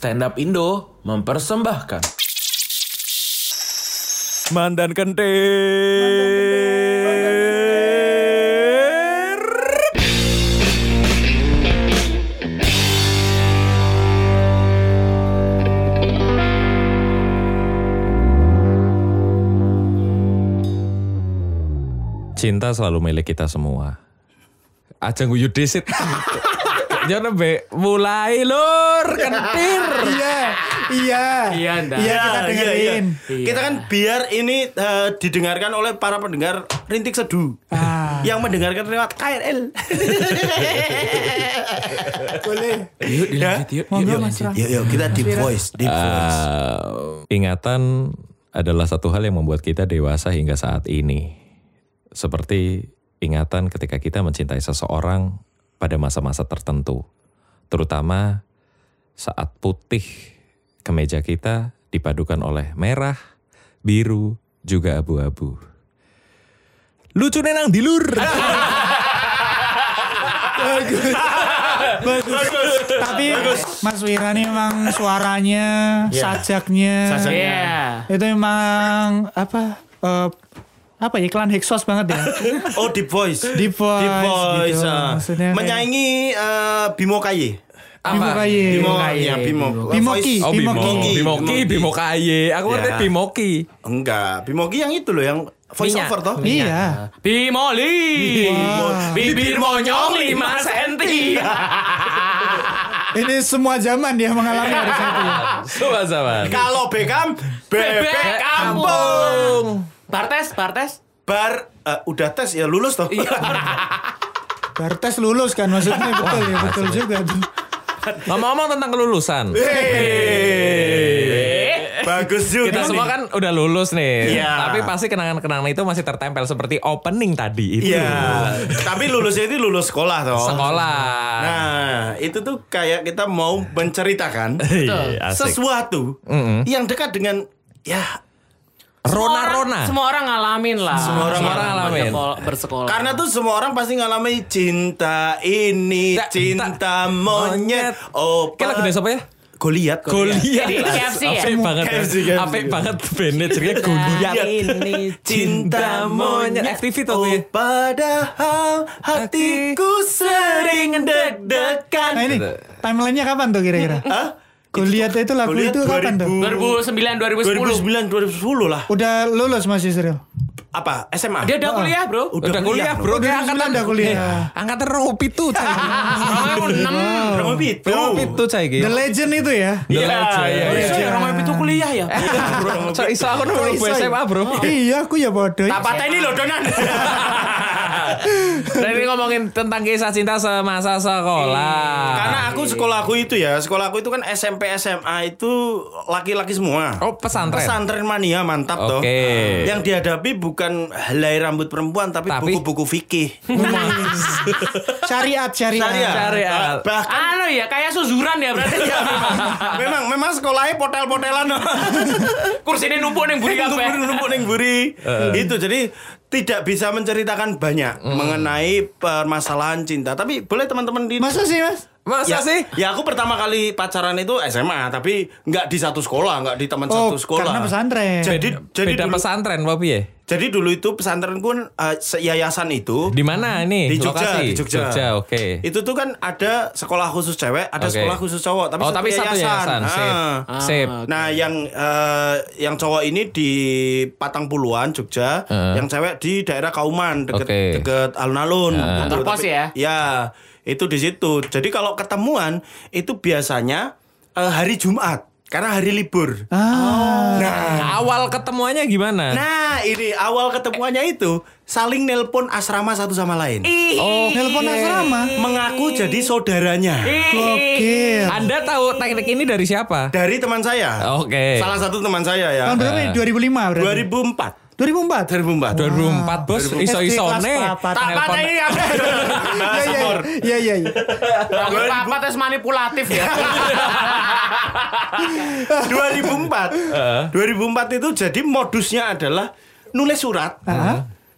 Stand Up Indo mempersembahkan Mandan kentir. Cinta selalu milik kita semua. Aja guyu disit. Jangan be mulai lur kentir. Iya, iya. Iya. Iya, kita iya, dengerin. Iya. Kita kan biar ini eh, didengarkan oleh para pendengar rintik seduh. Ah. Yang mendengarkan lewat KRL. Boleh. Yuk dilanjut yuk Monggo yuk, Mas Ram. yuk, yuk kita deep voice, deep voice. Uh, ingatan adalah satu hal yang membuat kita dewasa hingga saat ini. Seperti ingatan ketika kita mencintai seseorang pada masa-masa tertentu. Terutama saat putih kemeja kita dipadukan oleh merah, biru, juga abu-abu. Lucu nenang dilur. Tapi Mas Wira nih emang suaranya, sajaknya, Iya. itu emang apa? eh, apa ya iklan Hexos banget ya? Oh, deep voice. Deep voice, Deep voice. gitu. ah. Maksudnya Menyaingi eh, Bimo Kaye. Bimo Kaye. Bimo, Kaye, ya Bimo. Bimo Voice- Ki. Oh Bimo, Bimoki. Bimoki, Bimo Kaye. Aku ngerti Ya. Bimoki. Enggak, Bimoki yang itu loh yang voice Minyak. over toh. Iya. Bimoli. Bibir monyong 5 cm Ini semua zaman dia mengalami hari itu. ya. Sobat zaman. Kalau Beckham bebek Bebek kampung. Bartes Bartes Bar eh, udah tes ya lulus toh. Bartes lulus kan maksudnya betul ya betul juga tuh. Ngomong-ngomong tentang kelulusan. Hei. Bagus juga. Kita nih. semua kan udah lulus nih. Iya. Tapi pasti kenangan-kenangan itu masih tertempel seperti opening tadi itu. Iya. Tapi lulusnya itu lulus sekolah toh. Sekolah. Nah, itu tuh kayak kita mau menceritakan Iya, sesuatu yang dekat dengan ya Rona-rona. Semua orang ngalamin lah Semua orang ngalamin. Bersekolah- Bersekolah karena tuh semua orang pasti ngalami cinta ini, cinta monyet. Oh, Kayak lagu desa apa ya? Goliat, Goliat. KFC ya? Apik banget. KFC, KFC. Apik banget bandnya ceritanya Goliat. ini Cinta monyet FTV tuh. Oh Pi. padahal hatiku sering deg-degan Nah ini timelinenya kapan tuh kira-kira? Hah? Kuliah itu lagu Goliat itu kapan tuh? 2009 2010 2009 2010 lah Udah lulus Mas Yusril? apa SMA Dia udah kuliah bro Udah, kuliah, bro. Oh, Dia 2009 angkatan udah kuliah. Angkatan ropi tuh. 6 Berapa itu? Ropi tuh cai. The Legend itu ya? Iya, Iya, iya, iya. Iso ya orang itu kuliah ya So, iso aku ya? SMA bro. Iya, aku ya bodoh. Tak patah ini loh donan Dan ini ngomongin tentang kisah cinta semasa sekolah. Karena aku sekolahku itu ya Sekolahku itu kan SMP SMA itu Laki-laki semua Oh pesantren. Pesantren mania mantap toh Oke. Yang dihadapi bukan helai rambut perempuan Tapi Tapi- buku-buku fikih Syariat, syariat. Syariat. Syariat. Bah- Bahkan Anu ya kayak suzuran ya berarti memang memang sekolahnya potel-potelan Kursi ini numpuk nih buri numpuk kafe numpuk ning buri itu jadi tidak bisa menceritakan banyak mengenai permasalahan cinta tapi boleh teman-teman di Masa sih, Mas? Masa ya, sih? ya aku pertama kali pacaran itu SMA tapi nggak di satu sekolah nggak di teman Oh, satu sekolah karena pesantren. jadi jadi Beda dulu, pesantren Bobi ya? jadi dulu itu pesantren pun uh, se- yayasan itu Di mana ini? di Jogja, Lokasi? di Jogja. oke. Itu tuh kan ada sekolah khusus cewek, ada Oke. sekolah khusus cowok, tapi oh, satu tapi satu yayasan. Sip. Ah. Sip. Nah, yang eh, yang cowok ini di Patang Puluhan Jogja, Heeh. yang cewek di daerah Kauman deket Oke. deket alun-alun. Gitu. Kantor pos Tapi- ya? Ya, itu di situ. Jadi kalau ketemuan itu biasanya eh, hari Jumat karena hari libur. Ah. Nah, Awal ketemuannya gimana? nah ini awal ketemuannya itu saling nelpon asrama satu sama lain. oh, Telepon asrama. Mengaku jadi saudaranya. Gokil. Anda tahu teknik ini dari siapa? Dari teman saya. Oke. Salah satu teman saya ya. Tahun berapa Eh. ini? 2005 berarti? 2004. 2004? 2004. 2004 bos, iso-isone. papat. Tak apa Iya, iya, iya, iya, iya. Apa tes manipulatif ya 2004. 2004 itu jadi modusnya adalah nulis surat.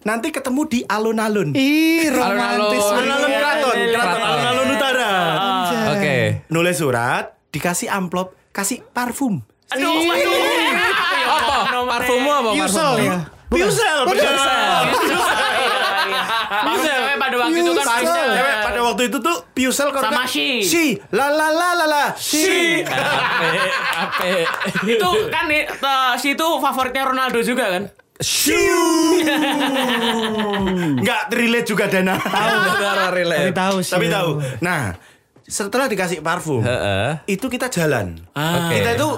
Nanti ketemu di alun-alun. Ih, romantis. Alun-alun. Keraton, alun-alun utara. Oke. Nulis surat, dikasih amplop kasih parfum. Aduh, waduh. Apa? Parfummu apa? Parfummu? ya. Piusel. Parfum cewek pada waktu itu kan Piusel. Piusel. Cewek pada waktu itu tuh Piusel kalau Sama She. She. La la la la la. She. Ape, ape. Itu kan eh, si itu favoritnya Ronaldo juga kan? Shiu. Enggak relate juga Dana. Saudara Tapi relate. tahu sih. Tapi tahu. Nah, setelah dikasih parfum, Heeh. itu kita jalan. Oke. Kita itu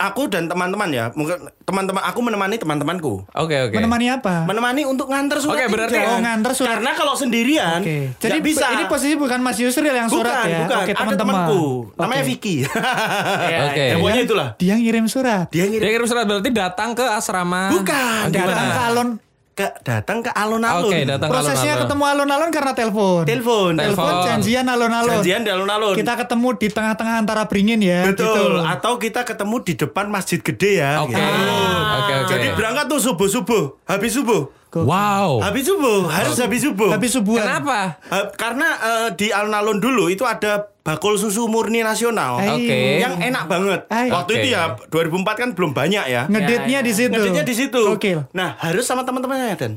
aku dan teman-teman ya, mungkin teman-teman aku menemani teman-temanku. Oke oke. Menemani apa? Menemani untuk nganter surat. Oke, berarti- tidak. Oh, nganter surat. Karena kalau sendirian, Oke. jadi bisa. ini posisi bukan Mas Yusril yang bukan, surat ya. bukan. Oke, Ada teman-teman. temanku, namanya. Vicky. Oke. Ya, pokoknya itulah. Dia ngirim surat. Dia ngirim Dia surat berarti datang ke asrama. Bukan? Datang ke alun. Ke datang ke alun-alun. Oke, datang ke Prosesnya alun-alun. ketemu alun-alun karena telepon. Telepon. Telepon janjian alun-alun. Janjian di alun-alun. Kita ketemu di tengah-tengah antara beringin ya. Betul. Gitu. Atau kita ketemu di depan masjid gede ya. Oke. gitu. Oke oke. Jadi berangkat tuh subuh-subuh, habis subuh. Wow. Habis subuh, harus habis subuh. Habis subuhan. Kenapa? Ha- karena eh, di alun-alun dulu itu ada bakul susu murni nasional. Oke. Yang enak banget. Ayo. Waktu Oke. itu ya 2004 kan belum banyak ya. Ngeditnya Ya, ya. di situ. Ngeditnya di situ. Gokil. Nah, harus sama teman-temannya Dan.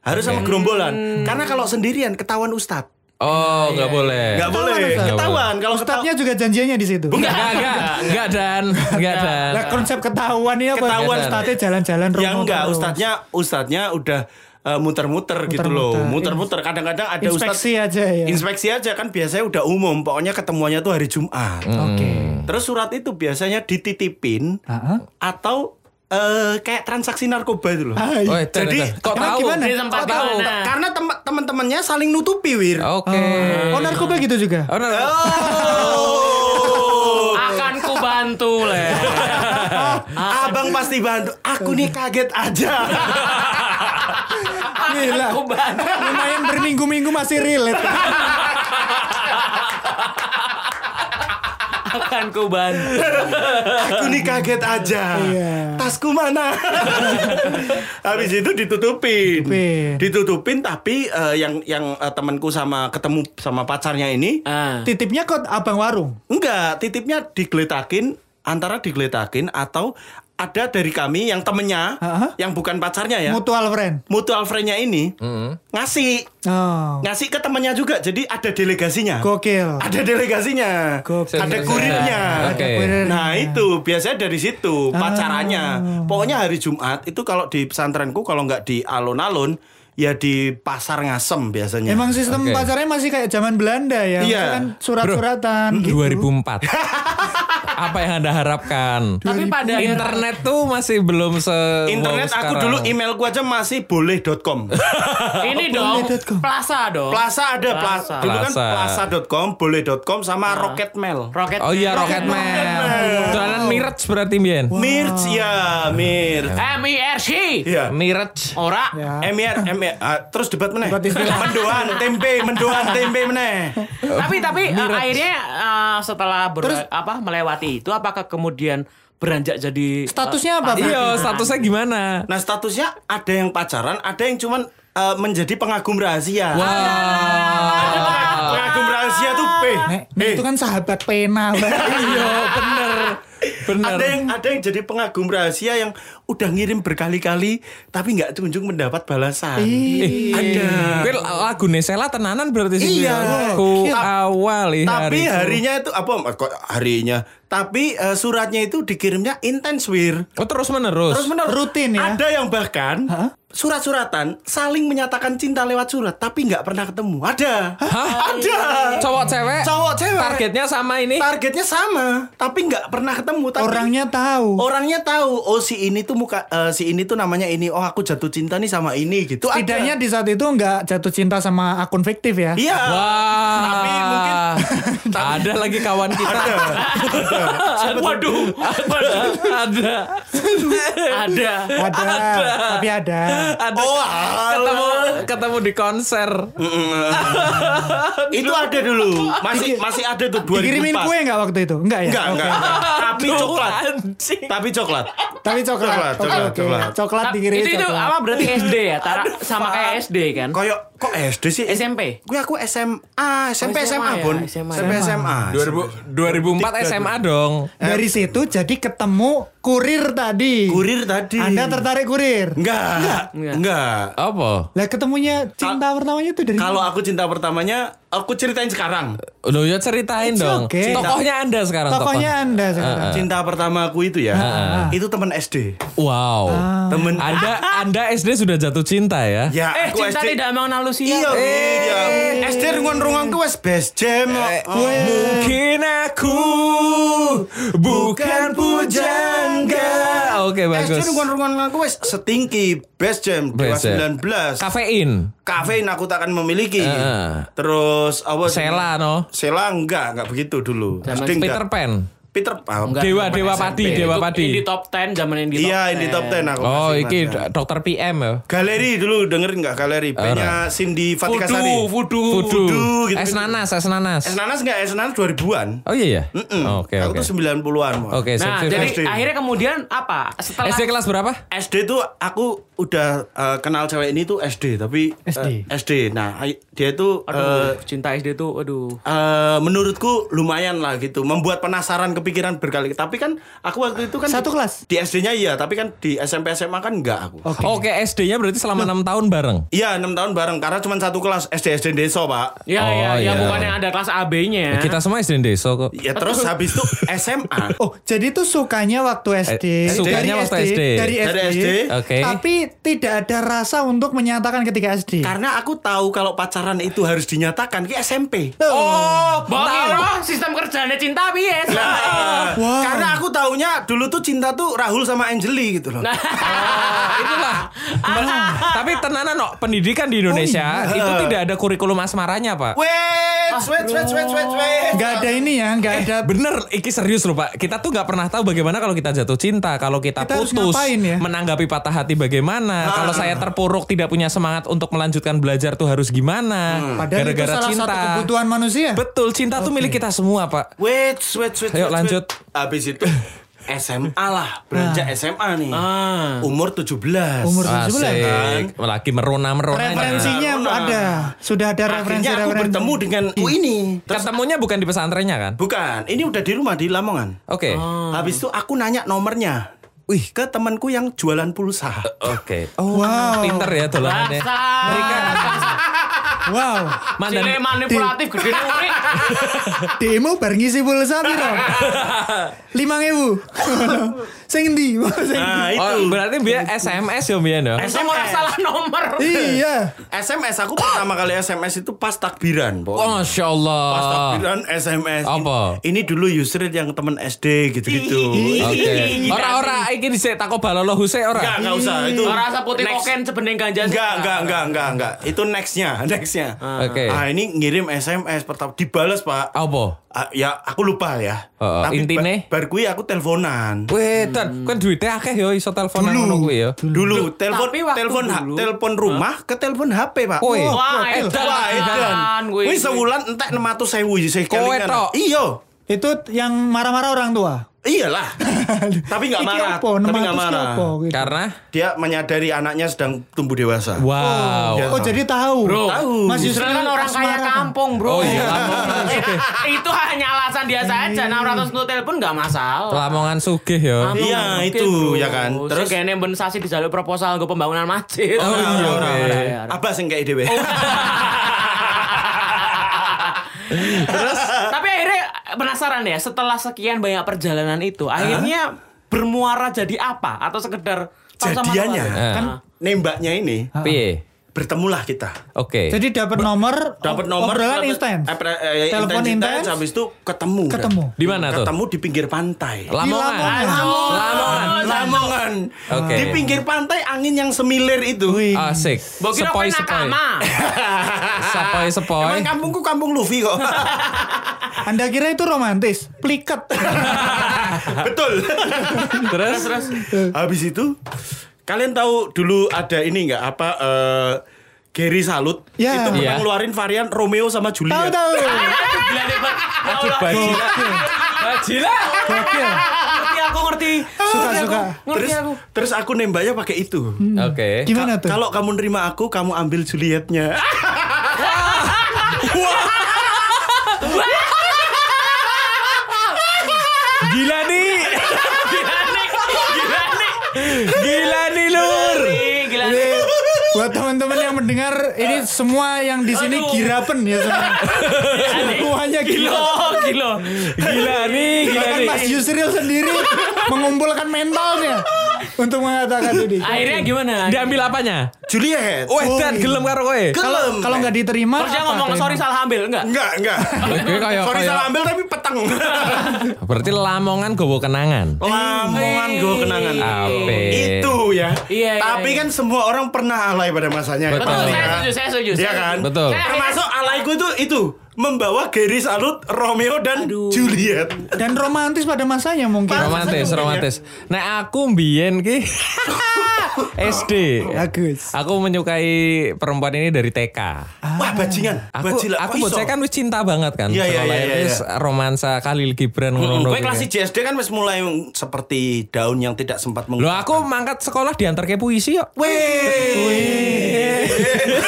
Harus sama gerombolan. Karena kalau sendirian ketahuan ustad. Oh, nggak boleh. Nggak boleh. Ketahuan kalau Ustadznya ketahuan. juga janjiannya di situ. Enggak, enggak, enggak, enggak dan, enggak dan. Lah konsep ketahuan ini apa? Ketahuan. Ustadznya jalan-jalan Ya romo enggak, ustadznya ustadznya udah eh, muter-muter gitu loh. Muter-muter. Kadang-kadang ada Inspeksi ustadz aja ya. Inspeksi aja kan biasanya udah umum. Pokoknya ketemuannya tuh hari Jumat. Oke. Terus surat itu biasanya dititipin Heeh. atau eh, kayak transaksi narkoba itu loh. Ah, Oh, iya. tar, Jadi, tar. kok tahu? gimana? Di tempat Kok tahu? Karena tem- teman-temannya saling nutupi wir. Oke. Oh, narkoba gitu juga. Oh, Oh. Akan ku bantu le. Abang pasti bantu. Aku nih kaget aja. Gila. Aku bantu. Lumayan berminggu-minggu masih relate. Akan ku bantu. Aku nih kaget aja. Iya. Tasku mana? Habis itu ditutupin. Ditutupin. Ditutupin tapi eh, yang yang eh, temanku sama ketemu sama pacarnya ini Ah. Titipnya kok abang warung. enggak, titipnya digeletakin antara digeletakin atau ada dari kami yang temennya Hah? yang bukan pacarnya ya. Mutual friend. Mutual friend-nya ini ngasih Oh. ngasih ke temannya juga. Jadi ada delegasinya. Gokil. Ada delegasinya. Gokil. Ada kurirnya. Kurirnya. Nah itu biasanya dari situ Ah. pacarannya. Pokoknya hari Jumat itu kalau di pesantrenku kalau nggak di alun-alun ya di pasar ngasem biasanya. Emang sistem Oke. pacarnya masih kayak zaman Belanda ya. Iya. Kan surat-suratan gitu. 2004. Apa yang Anda harapkan? Tapi pada Internet tuh masih belum se Internet wow aku sekarang. dulu emailku aja masih boleh.com. Ini dong. Plaza dong. Plaza ada Plaza. Dulu kan Plaza. plaza.com, boleh.com sama Rocket Mail. Rocket. Oh iya. Rocketman. Dolanan Mirage berarti Bian. Mirch ya, Mir. M I R C. Iya. Mirage. Ora. Ya. MR, MR, ah, terus debat meneh. Debat istilah. Mendoan, tempe, mendoan, tempe meneh. Tapi tapi uh, akhirnya uh, setelah ber, apa melewati itu apakah kemudian beranjak jadi Statusnya apa? Iya, statusnya gimana? Nah statusnya ada yang pacaran, ada yang cuman eh, menjadi pengagum rahasia. Wah. Ada pengagum, rahasia tuh, eh, Nek, Nek eh, itu kan sahabat pena. Iya, bener. Bener. ada yang ada yang jadi pengagum rahasia yang udah ngirim berkali-kali tapi nggak kunjung mendapat balasan. Ih. ada. Kuwi lagu Nesela tenanan berarti sih. Iya. Ku Ta- awali Tapi hariku. harinya itu apa? Kok harinya? Tapi eh, suratnya itu dikirimnya intens wir. Oh terus menerus. Terus menerus. Rutin ya? Ada yang bahkan surat-suratan saling menyatakan cinta lewat surat tapi nggak pernah ketemu. Ada. Ada. Cowok cewek. Cowok cewek. Targetnya sama ini. Targetnya sama, tapi nggak pernah ketemu. Tapi Orangnya tahu. orangnya tahu. Oh si ini tuh muka, eh, si ini tuh namanya ini. Oh aku jatuh cinta nih sama ini gitu. Ada. Setidaknya di saat itu nggak jatuh cinta sama akun fiktif ya. Iya. Wah. Tapi mungkin ada lagi kawan kita. ada. Waduh. Waduh. ada. Ada. Ada, tapi ada. Ada. Oh, ketemu ketemu di konser. itu ada dulu. Masih masih ada tuh 2004. Dikirimin kue nggak waktu itu? Enggak ya? Enggak, enggak, enggak. Tapi coklat. anjing. Tapi coklat. Tapi coklat. Coklat, coklat, oke. coklat. Coklat Nah, dikirimin itu itu coklat. apa berarti SD ya? Tara, sama kayak SD kan? Koyok Kok SD sih? SMP. Gue aku SMA, SMP Oh, SMA ya. SMA. SMP SMA. 2000, 2004 SMA dong. Dari situ jadi ketemu kurir tadi. Kurir tadi. Anda tertarik kurir? Enggak. Enggak. Enggak. Apa? Lah ketemunya cinta pertamanya tuh dari Kalau aku cinta pertamanya, aku ceritain sekarang. Lo ya ceritain It's dong. okay. Tokohnya Anda sekarang. tokohnya tokoh. Anda sekarang. Cinta pertama aku itu ya, itu teman SD. Wow. Temen Anda Anda SD sudah jatuh cinta ya? Ya, Eh, aku cinta SD. tidak mengenal usia. Iya, iya. SD rungon-rungon ku wes best jam. Oh, Mungkin aku bukan pujangga. Oke SD bagus. rungon-rungon aku wes setingki best jam Best jam. 19. Kafein. Kafein aku takkan memiliki. Heeh. Terus apa? Sela no. Sela enggak, enggak begitu dulu. Zaman SD enggak. Peter Pan. Peter Pan. Enggak, Dewa Dewa SMP. Padi Dewa Itu Padi. Di top 10 zaman di top Iya, ini 10. top 10 aku. Oh, iki dokter PM ya. Galeri dulu dengerin nggak galeri? Bandnya Cindy Fatika Sari. Fudu, fudu. Fudu. Fudu, gitu. Es nanas, es nanas. Es nanas enggak? Es nanas 2000-an. Oh iya ya. Mm-mm. Oke Aku oke. tuh 90-an. Mo. Oke, Nah, jadi SD. akhirnya kemudian apa? Setelah SD kelas berapa? SD tuh aku udah eh, kenal cewek ini tuh SD, tapi eh, SD. SD. Nah, dia tuh Aduh, eh, cinta SD tuh aduh. eh, menurutku lumayan lah gitu, membuat penasaran kepikiran berkali. Tapi kan aku waktu itu kan Satu kelas? Di SD-nya iya, tapi kan di SMP SMA kan enggak aku. Oke. Oke, SD-nya berarti selama enam tahun bareng. Iya, enam tahun bareng karena cuma satu kelas SD SD Deso, Pak. Ya, Oh, ya, iya. ya bukan yang ada kelas AB-nya. Kita semua SD Deso kok. Ya terus habis itu SMA. Oh, jadi tuh sukanya waktu SD. Eh, sukanya waktu SD. Dari SD. Dari SD. Oke. Tapi tidak ada rasa untuk menyatakan ketika SD. Karena aku tahu kalau pacaran itu harus dinyatakan ke SMP. Oh, bahwa sistem kerjanya cinta bias. Nah, Wow. Karena aku taunya dulu tuh cinta tuh Rahul sama Angeli gitu loh. Nah. Itulah. Tapi tenanan no, pendidikan di Indonesia Oh, iya. itu tidak ada kurikulum asmaranya, Pak. Wait, wait, wait, wait, wait, wait. Gak ada ini ya, gak ada. Bener, iki serius loh Pak. Kita tuh nggak pernah tahu bagaimana kalau kita jatuh cinta, kalau kita, Kita putus, ngapain ya? menanggapi patah hati bagaimana, kalau saya terpuruk tidak punya semangat untuk melanjutkan belajar tuh harus gimana, Padahal itu gara-gara salah cinta. satu kebutuhan manusia. Betul, cinta tuh milik kita semua Pak. Wait, wait, wait. Ayo, wait, lanjut. Habis itu SMA lah, beranjak SMA nih. Ah. Umur 17. Umur 17. Asik, lagi merona merona. Referensinya Nah, ada. Sudah ada Akhirnya aku referensi-referensi. bertemu dengan aku ini. Terus Ketemunya bukan di pesantrennya kan? bukan, ini udah di rumah di Lamongan. Oke. Habis itu aku nanya nomornya. Wih, ke temanku yang jualan pulsa. Oke. Oh, Wow. pinter ya dolanannya. Rasa. Wow. Mandan Cile manipulatif gede urik. Demo bar ngisi pulsa piro? 5000. Sing ndi? Nah, itu. Oh, berarti biar SMS ya Bian ya? Nomor salah nomor. Iya. SMS aku pertama kali SMS itu pas takbiran, Pok. Oh, Masya Pas Allah. takbiran SMS. Apa? Ini dulu Yusrid yang temen SD gitu-gitu. Oke. Ora-ora iki dhisik tako balolo huse ora. Enggak, enggak usah. Itu Rasa putih next. koken sebening ganja. Enggak, enggak, enggak, enggak, enggak. Itu nextnya, nextnya. Oke. Ah, ini ngirim SMS pertama dibales, Pak. Apa? Ah, ya, aku lupa ya. Oh, intine? ba- bar kuwi aku teleponan. Weh, dan kan duitnya akeh yo iso telepon nang ngono kuwi ya. Dulu telepon tapi telepon telepon rumah ke telepon HP, Pak. Woi. Wah, edan. Wis sewulan entek 600.000 sih Kowe kelingan. Iya. Itu yang marah-marah orang tua. Iyalah. Tapi nggak marah. apa? Tapi 600 nggak marah. apa gitu. Karena Dia menyadari anaknya sedang tumbuh dewasa. wow. Ya. Oh, jadi tahu. Bro, Tahu. Mas Yusril kan orang kaya kan? kampung, bro. Oh iya, itu hanya alasan biasa aja. 600 untuk telepon nggak masalah. Lamongan sugih ya. Iya, itu, bro. ya kan. Terus- kayaknya bensasi di jalur proposal gue pembangunan masjid. Oh, iya, ora, ora. Abah sing kayak dhewe. Terus penasaran ya setelah sekian banyak perjalanan itu akhirnya bermuara jadi apa? Atau sekedar Jadiannya kan nembaknya ini. Piye? Bertemulah kita. Oke. Jadi dapat nomor, Dapat nomor obrolan instan. eh, eh, Telepon intens, habis itu ketemu. ketemu. Di mana tuh? Ketemu di pinggir pantai. Lamongan. Lamongan. Lamongan. Lamongan. Oke. Di pinggir pantai angin yang semilir itu. Asik. Sepoi sepoi. Sepoi sepoi. Emang kampungku kampung Luffy kok. Anda kira itu romantis? Pliket. Betul. Terus Terus Habis itu kalian tahu dulu ada ini nggak apa eh Gary Salut Ya. itu pernah Iya. ngeluarin varian Romeo sama tahu Juliet. tahu. gila deh, Pak. Allah. Bajila. Bajila. Gokil. Setiap aku ngerti. Suka-suka. Ngerti terus, aku. terus aku nembaknya pakai itu. Oke. Gimana Ka- tuh? Kalau kamu nerima aku, kamu ambil Julietnya. Gila nih. Gila nih. Gila nih. Gila nih Lur. Ih, Gila nih. Ini buat mendengar ini semua yang di sini girapen ya semua. Semuanya Gila, gila. gila. Gila nih, gila Bahkan nih. Mas Yusril sendiri mengumpulkan mentalnya untuk mengatakan ini. Akhirnya gimana? Diambil apanya? Juliet. Weh, dan gelem karo kowe. Kalau kalau nggak diterima Terus dia ngomong sorry salah ambil enggak? Enggak, enggak. Oke, kayak Sorry salah ambil tapi peteng. berarti lamongan gowo kenangan. Lamongan gue kenangan. Ape. Itu ya. Iya, iya, Tapi iya. kan semua orang pernah alay pada masanya. Betul. Ya. saya setuju, saya setuju. Iya kan? Betul. Termasuk alaiku itu itu membawa Gary Salut, Romeo dan Juliet. dan romantis pada masanya mungkin. Romantis, romantis. Nah, aku mbiyen ki SD. Bagus. Aku menyukai perempuan ini dari TK. Wah, bajingan. Aku Bajila. aku buat saya kan wis cinta banget kan. Iya, iya, iya, iya, romansa Khalil Gibran Hmm, ngono. gue kelas JSD kan wis mulai seperti daun yang tidak sempat Loh mengungkap. aku mangkat sekolah diantar ke puisi kok. Weh.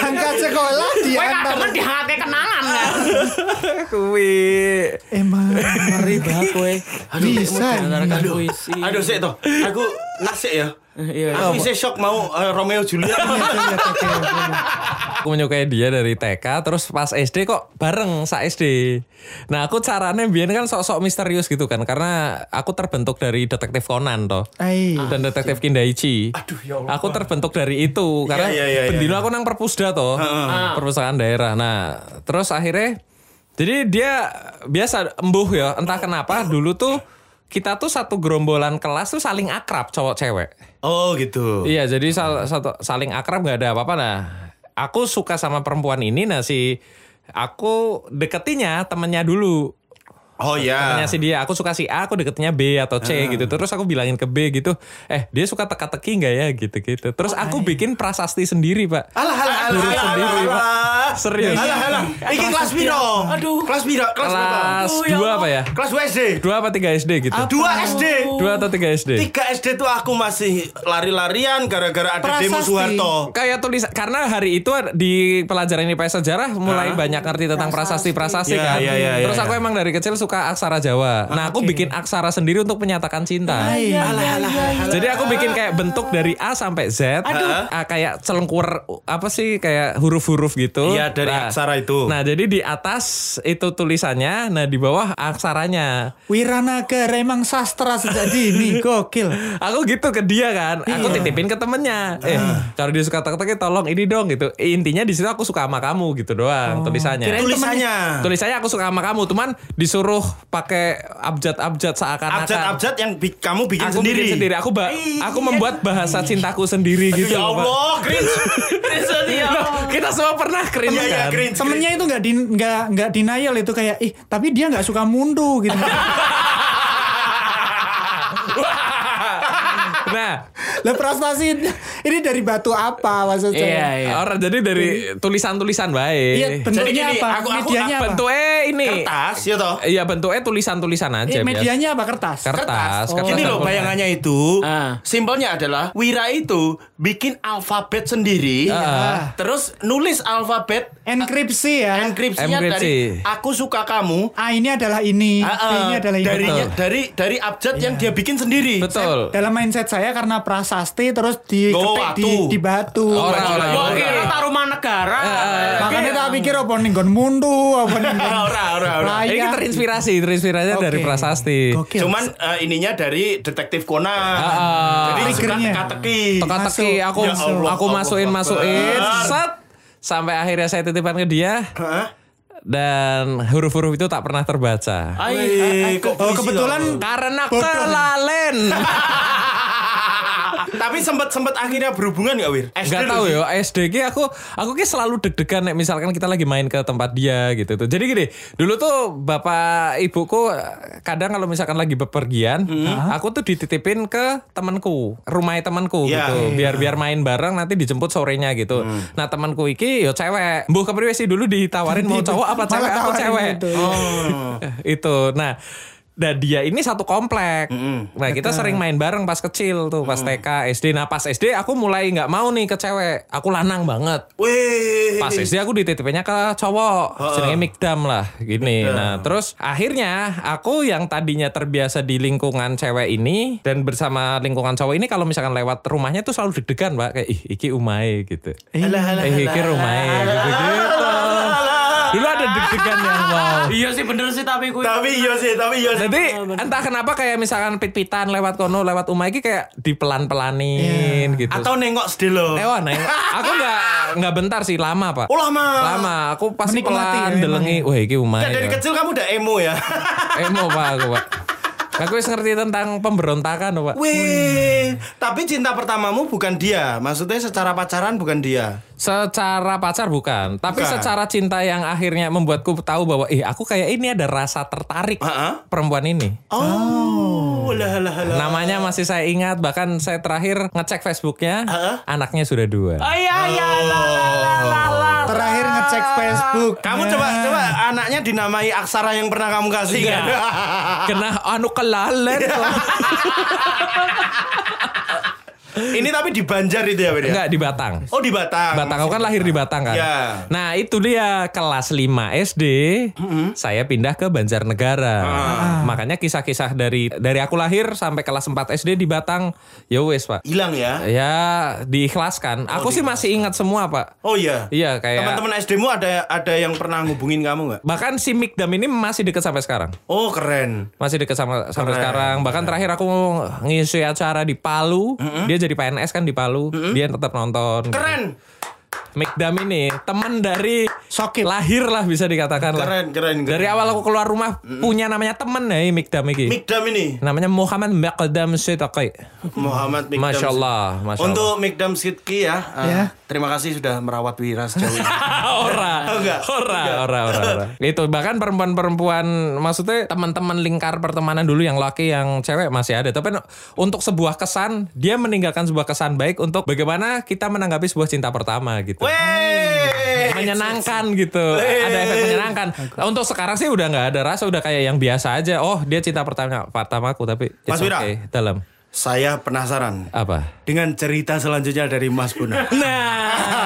Angkat sekolah Kowe diantar. kademen dihangate kenangan kan. Kuwi. Emang banget kowe. bisa. Aduh, aduh sih toh. Aku nasik ya. Iya. Aku bisa shock mau eh, Romeo Juliet. Aku menyukai dia dari TK terus pas SD kok bareng sa SD. Nah, aku caranya biar kan sok-sok misterius gitu kan karena aku terbentuk dari detektif Conan toh. Dan detektif Kindaichi. Aduh, ya Allah. Aku terbentuk dari itu karena iya, iya, iya. bendino aku nang perpusda toh. Perpustakaan daerah. Nah, terus akhirnya jadi dia biasa embuh ya, entah kenapa dulu tuh kita tuh satu gerombolan kelas tuh saling akrab cowok cewek. Oh gitu. Iya, jadi sal- satu, saling akrab gak ada apa-apa nah. Aku suka sama perempuan ini nah si aku deketinya temennya dulu. Oh ya. Temennya si dia, aku suka si A, aku deketnya B atau C gitu. Terus aku bilangin ke B gitu, eh dia suka teka-teki nggak ya gitu-gitu. Terus aku bikin prasasti sendiri pak. Alah alah alah alah, sendiri, alah, Pak. alah. Serius. Alah alah. Iki kelas piro? Aduh. Kelas piro? Kelas berapa? Kelas Aduh, ya 2 Allah. apa ya? Kelas 2 SD. 2 apa 3 SD gitu. Dua SD. 2 atau 3 SD. Tiga SD tuh aku masih lari-larian gara-gara ada demo Prasasti. Soeharto. Kayak tulis karena hari itu di pelajaran IPS sejarah mulai banyak ngerti tentang prasasti-prasasti Iya, kan. iya, iya, Terus iya, aku iya. emang dari kecil suka aksara Jawa. Nah, aku bikin aksara sendiri untuk menyatakan cinta. Ai. Alah alah alah. Jadi aku bikin kayak bentuk dari A sampai Z, Ah, kayak celengkur apa sih kayak huruf-huruf gitu. Iya, dari aksara itu. Nah jadi di atas itu tulisannya, nah di bawah aksaranya. Wiranagara emang sastra sejak dini, gokil. Aku gitu ke dia kan, aku Iya. titipin ke temennya. Eh kalau dia suka teka-teki tolong ini dong gitu. Intinya di situ aku suka sama kamu gitu doang tulisannya. Kirain tulisannya. Tulisannya aku suka sama kamu, cuman disuruh pakai abjad-abjad seakan-akan. Abjad-abjad yang bi- kamu bikin aku sendiri. bikin sendiri. Aku ba- aku membuat bahasa cintaku sendiri gitu. Ya Pak. Allah, cringe. Loh, kita semua pernah cringe Iya iya kan? cringe. Temennya itu nggak di nggak nggak denial itu kayak ih tapi dia nggak suka mundu gitu. nah, Lah prestasi ini dari batu apa maksud saya? Iya, iya. orang jadi dari tulisan-tulisan baik. Iya, bentuknya Jadi gini, apa? aku- aku- medianya apa? bentuknya ini. Kertas, ya toh. Iya, bentuknya tulisan-tulisan aja. Eh, biasa. medianya apa kertas? Kertas. Oh. kertas Gini loh bayangannya itu. Ah. Simpelnya adalah Wira itu bikin alfabet sendiri. Ah. Terus nulis alfabet Enkripsi ya. enkripsinya Enkripsi. dari aku suka kamu. A ini adalah ini, Ah, B ah, ini adalah ini. dari Betul. dari dari abjad yang dia bikin sendiri. Betul. Dalam mindset saya karena prasasti terus di Oh, di, batu. di batu. Orang, Baju- orang. Gua kira taruman negara. Makanya tak pikir apa nih gon mundu, apa Ora ora ora. Ini terinspirasi, terinspirasi dari Oke. prasasti. Gokil. Cuman eh, ininya dari detektif Conan. Ah. Jadi suka Triggernya. teka-teki. Teka-teki Masuk. aku Ya Allah, aku masukin masukin set sampai akhirnya saya titipkan ke dia Hah? dan huruf-huruf itu tak pernah terbaca. Wih, kok Oh kebetulan loh? Karena kelalen. Tapi sempat sempat akhirnya berhubungan gak Wir? SD Gak tahu ya SD ki aku aku ki selalu deg-degan nek misalkan kita lagi main ke tempat dia gitu tuh. Jadi gini, dulu tuh bapak ibuku kadang kalau misalkan lagi bepergian, aku tuh dititipin ke temanku, rumah temanku Iya. gitu. Biar biar main bareng nanti dijemput sorenya gitu. Nah, temanku iki yo cewek. Mbuh kepriwe sih dulu ditawarin mau cowok apa cewek? Aku cewek. Oh. itu. Nah, Dan dia ini satu komplek. Nah kita sering main bareng pas kecil tuh, pas TK, SD. Nah pas SD aku mulai nggak mau nih ke cewek. Aku lanang banget. Wih. Pas SD aku dititipinnya ke cowok, jenenge Mikdam lah, gini. Nah, terus akhirnya aku yang tadinya terbiasa di lingkungan cewek ini dan bersama lingkungan cowok ini kalau misalkan lewat rumahnya tuh selalu deg-degan, Pak. Kayak ih iki umae gitu. Eh iki rumahe gitu. gitu. Dulu ada deg-degan yang wow. Iya sih bener sih tapi gue. Tapi iya sih, tapi iya sih. Jadi entah kenapa kayak misalkan pit-pitan lewat kono, lewat umah iki kayak dipelan-pelanin gitu. Atau nengok sedelo. Eh, wah, nah, aku nggak nggak bentar sih lama pak. Oh lama. Lama, aku pasti pelan ya, delengi. Wah, iki umah. Kan dari ya. kecil kamu udah emo ya. Emo pak aku pak. Aku wis ngerti tentang pemberontakan pak. Wih, tapi cinta pertamamu bukan dia. Maksudnya secara pacaran bukan dia. Secara pacar bukan, tapi Bukan. secara cinta yang akhirnya membuatku tahu bahwa, eh aku kayak ini ada rasa tertarik Ha-ha. perempuan ini. Oh, lah lah lah. Namanya masih saya ingat, bahkan saya terakhir ngecek Facebooknya, Ha-ha. anaknya sudah dua. Oh iya iya la la la la la. Terakhir ngecek Facebook. Kamu coba coba anaknya dinamai aksara yang pernah kamu kasih kan? Kena anu kelalen. Ini tapi di Banjar itu ya, Beda? Enggak di Batang. Oh, di Batang. Batang aku kan lahir di Batang kan. Ya. Nah itu dia kelas 5 SD, saya pindah ke Banjarnegara. Ah. Makanya kisah-kisah dari dari aku lahir sampai kelas 4 SD di Batang, ya wes pak. Hilang ya? Ya diikhlaskan. Aku sih masih ingat semua pak. Oh iya. Iya kayak. Teman-teman SD-mu ada ada yang pernah ngubungin kamu nggak? Bahkan si Mikdam ini masih deket sampai sekarang. Oh keren. Masih deket sama sampai Keren, sekarang. Bahkan terakhir aku ngisi acara di Palu. Dia jadi PNS kan di Palu. Dia tetap nonton. Keren. Mikdam ini teman dari Sokip. lahir lah bisa dikatakan lah. Keren, keren, keren. Dari awal aku keluar rumah punya namanya temen ya ini Mikdam ini. Mikdam ini. Namanya Muhammad Mikdam Siddiqi. Muhammad Mikdam. Masya Allah, Masya Untuk Mikdam Sidki ya, uh, Ya. terima kasih sudah merawat Wira sejauh ini. ora, Oh, enggak. ora, ora, ora, ora. Itu bahkan perempuan-perempuan, maksudnya teman-teman lingkar pertemanan dulu yang laki, yang cewek masih ada. Tapi untuk sebuah kesan, dia meninggalkan sebuah kesan baik untuk bagaimana kita menanggapi sebuah cinta pertama gitu. Weh. menyenangkan gitu ada efek menyenangkan Nah, untuk sekarang sih udah nggak ada rasa udah kayak yang biasa aja oh dia cinta pertama pertamaku tapi Mas Wira. okay, dalam Saya penasaran apa dengan cerita selanjutnya dari Mas Buna. nah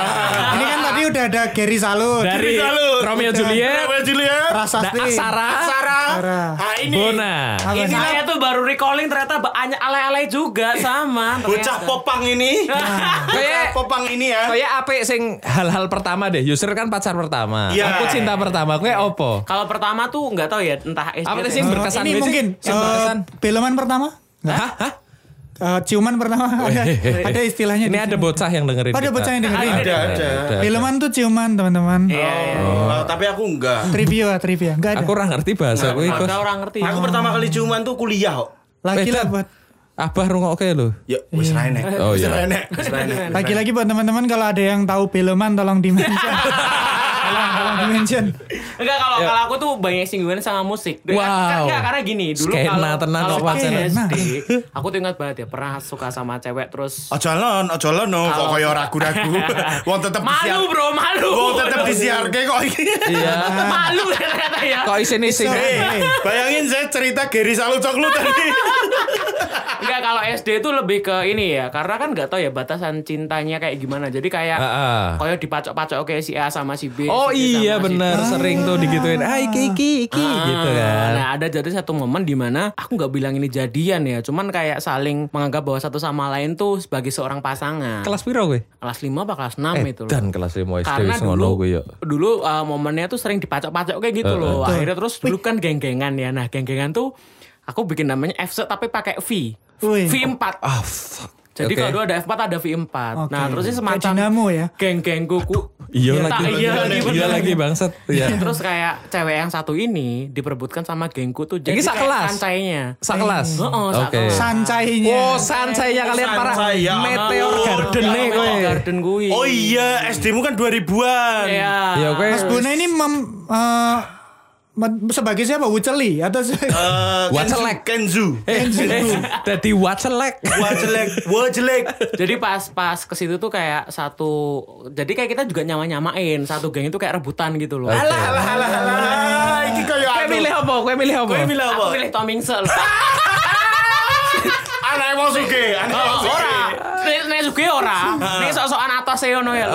udah ada Gary Salut. dari Salut. Romeo Juliet Romeo Juliet. Prasasti. nah, Sarah Sarah. Sarah. Nah, ini Bona? Ini saya tuh baru recalling ternyata banyak alay-alay juga sama. bocah popang ini. kayak Bocah popang ini ya. kayak apa sing hal-hal pertama deh Yusr kan pacar pertama Iya. aku cinta pertama kayak opo Kalau pertama tuh nggak tahu ya entah. Apa sih berkesan ini mungkin Yang berkesan. eh, Beloman pertama? Hah? Hah? Eh, ciuman pertama ada, ada istilahnya. ini ada bocah yang dengerin Oh, ada bocah yang dengerin. Ada, ada. Beloman tuh ciuman teman-teman. Iya, iya. Oh, tapi aku enggak. Trivia, trivia. Enggak ada. aku orang ngerti bahasa gue Ada orang ngerti. Aku pertama kali ciuman tuh kuliah kok. Lagi lah Beda. buat Abah rungok oke lo Ya, wis ra enek. Oh, Wis iya. Wis ra enek. lagi-lagi buat teman-teman kalau ada yang tahu Beloman tolong dimention. tolong, tolong dimension. Enggak kalau kalau aku tuh banyak singgungan sama musik. Wow. Kan, enggak, karena gini, dulu Skena kalau tenan kalau kok pas wacana. SD, aku tuh ingat banget ya pernah suka sama cewek terus Ojo lon, ojo lon no, kok koyo ragu-ragu. Wong tetep disiar. malu bro, malu. Wong tetep disiarke kok iki. iya malu ternyata ya. kok isin-isin Eh, bayangin saya cerita Gary Salut Coklu tadi. Enggak kalau SD itu lebih ke ini ya, karena kan nggak tahu ya batasan cintanya kayak gimana. Jadi kayak ah. kayak dipacok-pacok kayak si A sama si B. Oh iya bener sering tuh digituin ah iki iki iki Ah, gitu kan Nah ada jadi satu momen di mana aku nggak bilang ini jadian ya, cuman kayak saling menganggap bahwa satu sama lain tuh sebagai seorang pasangan. kelas piro gue Kelas 5 apa kelas 6 eh itu loh. dan kelas 5 SD Karena dulu, gue ya dulu uh, momennya tuh sering dipacok-pacok kayak gitu loh. Akhirnya terus dulu kan geng-gengan ya. Nah geng-gengan tuh aku bikin namanya F tapi pakai V. Wih. V4. ah fuck Jadi Oke. kalau dulu ada F4 ada V4. Oke. Nah terus ini Kayak semacam dinamo ya. geng-gengku ku. iya Tak- lagi iya lagi, iya lagi bangsat iya Terus kayak cewek yang satu ini diperebutkan sama gengku tuh jadi Ini sak kayak kelas? sancainya. sak kelas Heeh, sak oke kelas. Sancainya. oh sancainya kalian para ya meteor ampun. garden nih Meteor gue Garden gue. Oh iya, SD-mu kan 2000-an. Iya. ya Mas Buna ini mem, eh, Ma- sebagai siapa? Wuceli atau se- Eh, Wacelek. Kenzu. Eh, eh, Dadi wacelek. Wacelek, wacelek. Jadi pas pas ke situ tuh kayak satu jadi kayak kita juga nyama-nyamain satu geng itu kayak rebutan gitu loh. Alah, alah, alah, alah. Iki kaya Kowe anu. milih apa? Kowe milih apa? Kowe milih apa? Aku pilih Tomingse loh. Anak emang suge, anak Oh, suge. ora. Nek nek suge ora. Nek sok-sokan atas e ngono ya.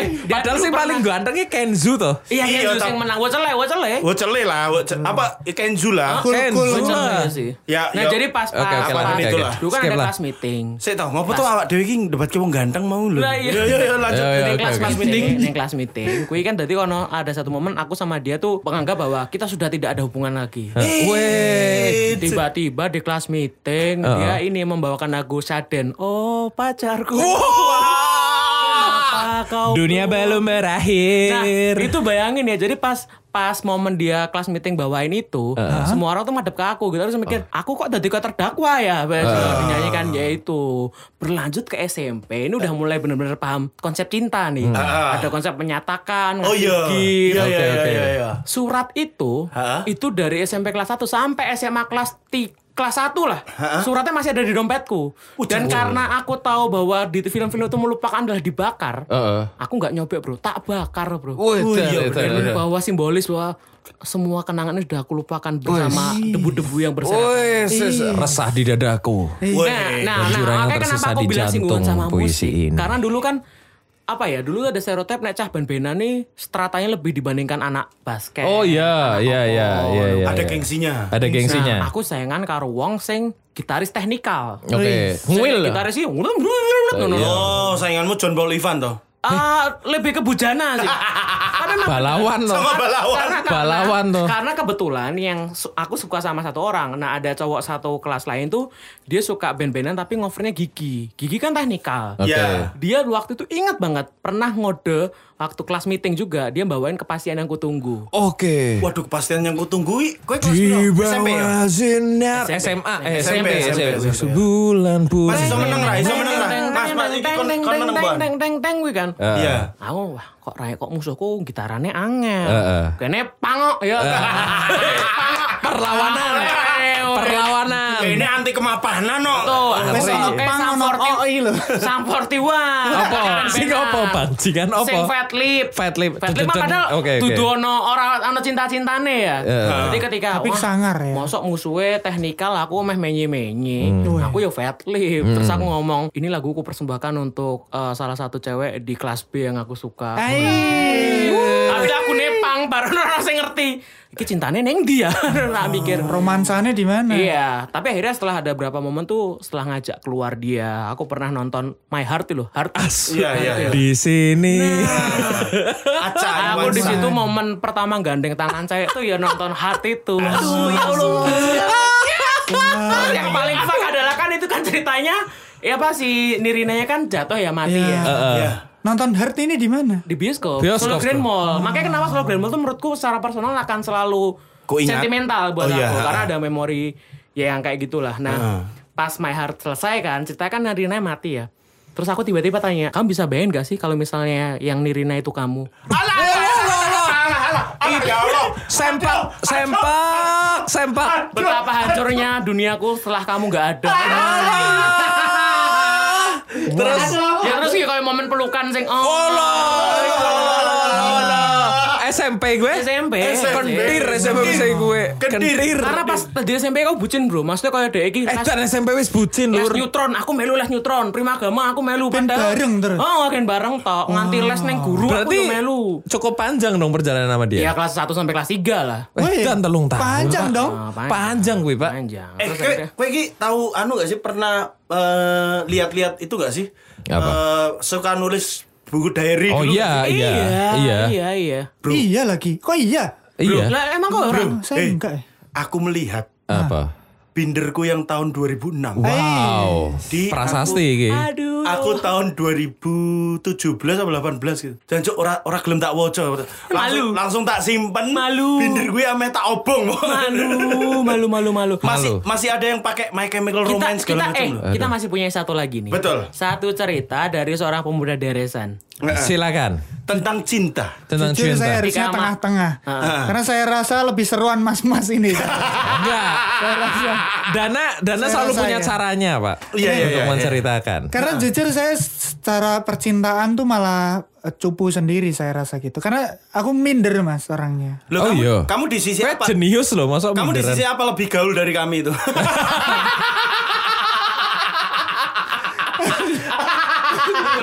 Eh, apa? Eh, padahal sih paling gantengnya Kenzu toh. Iya, Iya, iya, sing menang. Wocele, wocele. Wacele lah, wace- apa Kenzu lah. Kul- Kenzu kul- lah. Wocele sih. Ya, Nah, ya. jadi pas Oke, pas lanjut, itu oke. lah. Dulu kan ada lah. kelas meeting. Saya tahu, ngapa tuh awak dewe iki debat wong ganteng mau lho. Lah, iya. Iya, iya, iya, lanjut. Iya, iya, kelas meeting, di kelas meeting. Kui kan tadi kono ada satu momen aku sama dia tuh menganggap bahwa kita sudah tidak ada hubungan lagi. Weh. Tiba-tiba di kelas meeting dia ini membawakan lagu Saden. Oh pacarku. Apa kau Dunia belum Nah, berakhir. itu bayangin ya. Jadi pas pas momen dia kelas meeting bawain itu, semua orang tuh madep ke aku gitu. Terus mikir, aku kok tadi kok terdakwa ya? Uh. Dinyanyikan ya itu. Berlanjut ke SMP, ini udah mulai bener-bener paham konsep cinta nih. Ada konsep menyatakan, Oh iya. Iya, iya, Oke, iya, oke. iya, iya. Surat itu, Hah? itu dari SMP kelas 1 sampai SMA kelas 3 kelas 1 lah. Suratnya masih ada di dompetku. Dan karena aku tahu bahwa di film-film itu melupakan adalah dibakar. Heeh. Aku nggak nyobek bro, tak bakar bro. Wih, iya, bahwa simbolis bahwa semua kenangan ini sudah aku lupakan bersama debu-debu yang berserakan. Resah di dadaku. Nah, nah, nah, makanya kenapa aku di bilang singgungan sama puisi musik. ini. Karena dulu kan apa ya dulu ada stereotip nek cah ben-benan nih stratanya lebih dibandingkan anak basket. Oh iya, iya, iya, iya, iya. Ada iya. gengsinya. Ada gengsinya. Nah, aku sayangan karo wong sing gitaris teknikal. Oke, Sing ngwil. Gitaris sih ngono. Oh, sainganmu John Paul Ivan toh. Ah, lebih ke bujana sih. Memang Balawan loh. Sama balawan. karena, Balawan karena, tuh. Karena kebetulan yang su- aku suka sama satu orang. Nah, ada cowok satu kelas lain tuh dia suka band-bandan tapi ngovernya gigi. Gigi kan teknikal. Oke. Ya. Dia waktu itu ingat banget pernah ngode waktu kelas meeting juga dia bawain kepastian yang kutunggu. Oke. Waduh, kepastian yang kutunggui. Kowe kelas Di piro? SMP ya? bawah sinar SMP. SMA, eh, SMP, SMP, SMP. SMP. Sebulan pun. Masih iso meneng ra, iso meneng ra. Mas, mas iki kon kon meneng ban. teng teng teng kuwi kan. Iya. Aku wah kok Rai kok musuhku gitarannya angel. Heeh. Kene pangok ya. Pangok. Perlawanan. Perlawanan. Ini anti kemapanan no. Tuh, ono ono Forty- oi lho. Sam 41. Apa? Sing apa, Bajingan apa? Sing fat lip. Fat lip. Fat lip padahal dudu ono ora ono cinta-cintane ya. Jadi ketika Tapi wah, sangar ya. Mosok musuhnya teknikal aku meh menye-menye. Hmm. Aku yo fat lip. Terus aku ngomong, ini lagu aku persembahkan untuk eh, salah satu cewek di kelas B yang aku suka. Ai. Tapi aku nepang baru orang sing ngerti. Iki cintane neng dia. Nah mikir. Romansanya di mana? Iya, tapi akhirnya setelah ada beberapa momen tuh setelah ngajak keluar dia, aku pernah nonton My Heart itu loh, Heart. Iya, iya, iya. Di sini. Acak. Aku di situ momen pertama gandeng tangan saya itu ya nonton Heart itu. Aduh, ya Allah. Yang paling fuck adalah kan itu kan ceritanya ya apa si Nirinanya kan jatuh ya mati Iya. ya. Nonton Heart ini di mana? Di bioskop, Bioskop, Solo Grand Mall. Makanya kenapa Solo Grand Mall tuh menurutku secara personal akan selalu Ku ingat. sentimental buat Oh, iya. aku karena ada memori ya yang kayak gitulah. Nah, Heeh. pas My Heart selesai kan, cerita kan Nirina mati ya. Terus aku tiba-tiba tanya, kamu bisa bayangin gak sih kalau misalnya yang Nirina itu kamu? Alah, alah, alah, alah, alah, alah, ya Allah. Sempak, sempak, sempak. Betapa hancurnya duniaku setelah kamu gak ada. Terus ya terus kayak kayak momen pelukan sing oh, SMP gue. SMP. Kentir SMP bisa gue. Kentir. Karena pas tadi SMP kau bucin bro, maksudnya kayak dek iki Eh, dan SMP wis bucin les lur. neutron, aku melu les neutron, primagama aku melu padahal- bareng terus? Oh, kan bareng tok, nganti les neng guru Berarti aku melu. cukup panjang dong perjalanan sama dia. Ya kelas 1 sampai kelas 3 lah. Eh, kan telung tahun. Panjang dong. Ah, Panjang gue, Pak. Panjang. Eh, kowe kowe iki tahu anu gak sih pernah eh, lihat-lihat itu gak sih? Apa? Eh, suka nulis buku diary Oh dulu iya, gak sih? iya, iya. iya, iya. Bro. Iya lagi. Kok iya? Iya. Lah emang kok orang Saya Eh, enggak. ya. Aku melihat Apa? Binderku yang tahun 2006. Wow. Di Prasasti iki. Aduh, Aku tahun 2017 atau 18 gitu. Dan cuk ora ora gelem tak woco. Langsung, Malu. langsung tak simpen. Malu. Binder gue ame tak obong. Malu, malu, malu, malu. Masih Malu. masih ada yang pakai My Chemical kita, Romance kita, segala eh, macam loh. kita masih punya satu lagi nih. Betul. Satu cerita dari seorang pemuda deresan. Silakan Tentang cinta. tentang Jujur cinta. saya harusnya tengah-tengah. Karena saya rasa lebih seruan mas-mas ini. Enggak. Dana Dana Saya selalu punya ya. caranya, Pak. Iya, iya, untuk iya, menceritakan. Karena jujur saya secara percintaan tuh malah eh, cupu sendiri saya rasa gitu. Karena aku minder mas orangnya. Loh, Oh, kamu, iya. kamu di sisi Kowe apa? jenius loh, masa Kamu di minderan? sisi apa lebih gaul dari kami itu?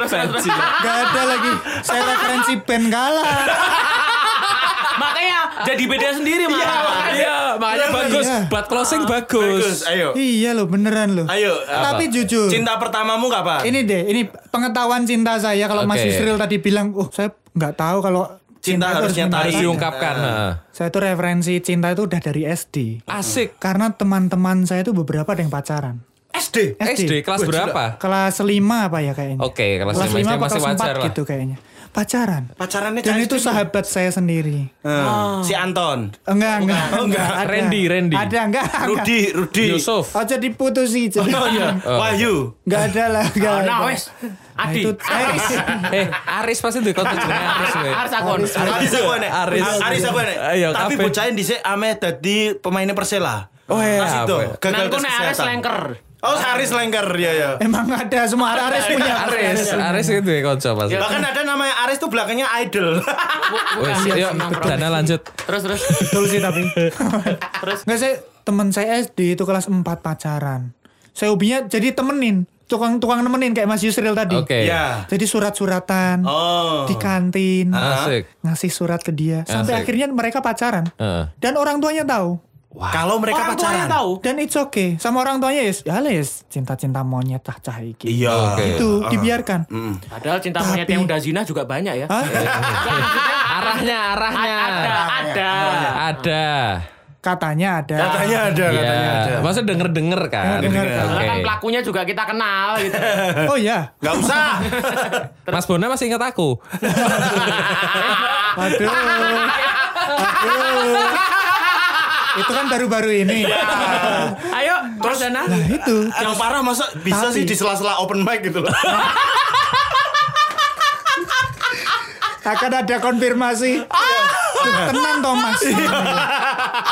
Gak ada lagi. Saya referensi band kalah. Makanya jadi beda sendiri malah. Iya, makanya bagus. Iya. Buat closing bagus. Bagus, ayo. Iya loh beneran loh. Ayo. apa? Tapi jujur. Cinta pertamamu kapan? Ini deh, ini pengetahuan cinta saya kalau Mas Oke. Yusril tadi bilang, oh saya nggak tahu kalau Cinta itu harus dimulai." nyatain. Harus diungkapkan. heeh. Saya tuh referensi cinta itu udah dari SD. Asik. Karena teman-teman saya tuh beberapa ada yang pacaran. SD. SD kelas berapa? Kelas 5 apa ya kayaknya? Oke, kelas lima lima SD apa masih kelas wajar 4 lah. gitu kayaknya. Pacaran. Pacarannya Dan itu SD. sahabat saya sendiri. Hmm. Si Anton. Enggak, enggak. Oh, enggak. Ada. Randy, Randy. Ada enggak? enggak. Rudi, Rudi. Yusuf. Oh jadi putusi. Jadi. Oh iya. Wahyu. Enggak ada lah, enggak Oh, ada. nah wes. Nah, Adi. itu Aris. Eh, Aris pasti duwe konten jenenge Aris kowe. Aris aku. Aris. Enek. Aris. Aris aku. Ayo, Tapi bocahin dhisik ame dadi pemainnya Persela. Oh iya, Pas itu gagal tes nek Aris kesehatan. lengker. Oh, Aris lengker ya ya. Emang ada semua Aris punya. Aris, Aris itu duwe kanca pasti. Bahkan ada namanya Aris tuh belakangnya idol. Wes, yuk Dana lanjut. Terus terus. Betul sih tapi. Terus Enggak saya teman saya SD itu kelas 4 pacaran. Saya hobinya jadi temenin, tukang-tukang nemenin kayak Mas Yusril tadi. Oke. Ya. Jadi surat-suratan Oh. di kantin, Asik. ngasih surat ke dia sampai Asik. akhirnya mereka pacaran. Heeh. Dan orang tuanya tahu. Kalau mereka orang pacaran. tahu. Dan it's okay. Sama orang tuanya ya, ya les cinta-cinta monyet tah cah iki. Iya. Oke. Itu dibiarkan. Padahal cinta monyet Tapi- yang udah zina juga banyak ya. Hah? Arahnya, arahnya. Ada, ada. Ada. Katanya ada. Katanya ada, katanya ada. Iya. Masa denger-denger kan? Denger-denger. Oke. Soalnya kan pelakunya juga kita kenal gitu. Oh ya. Gak usah. Mas Bona masih ingat aku? Waduh. Aduh. Itu kan baru-baru ini. Ayo, terus Dana. Nah itu. Yang parah masa bisa Tapi- sih di sela-sela open mic gitu loh. Akan ada konfirmasi. Tenang Thomas.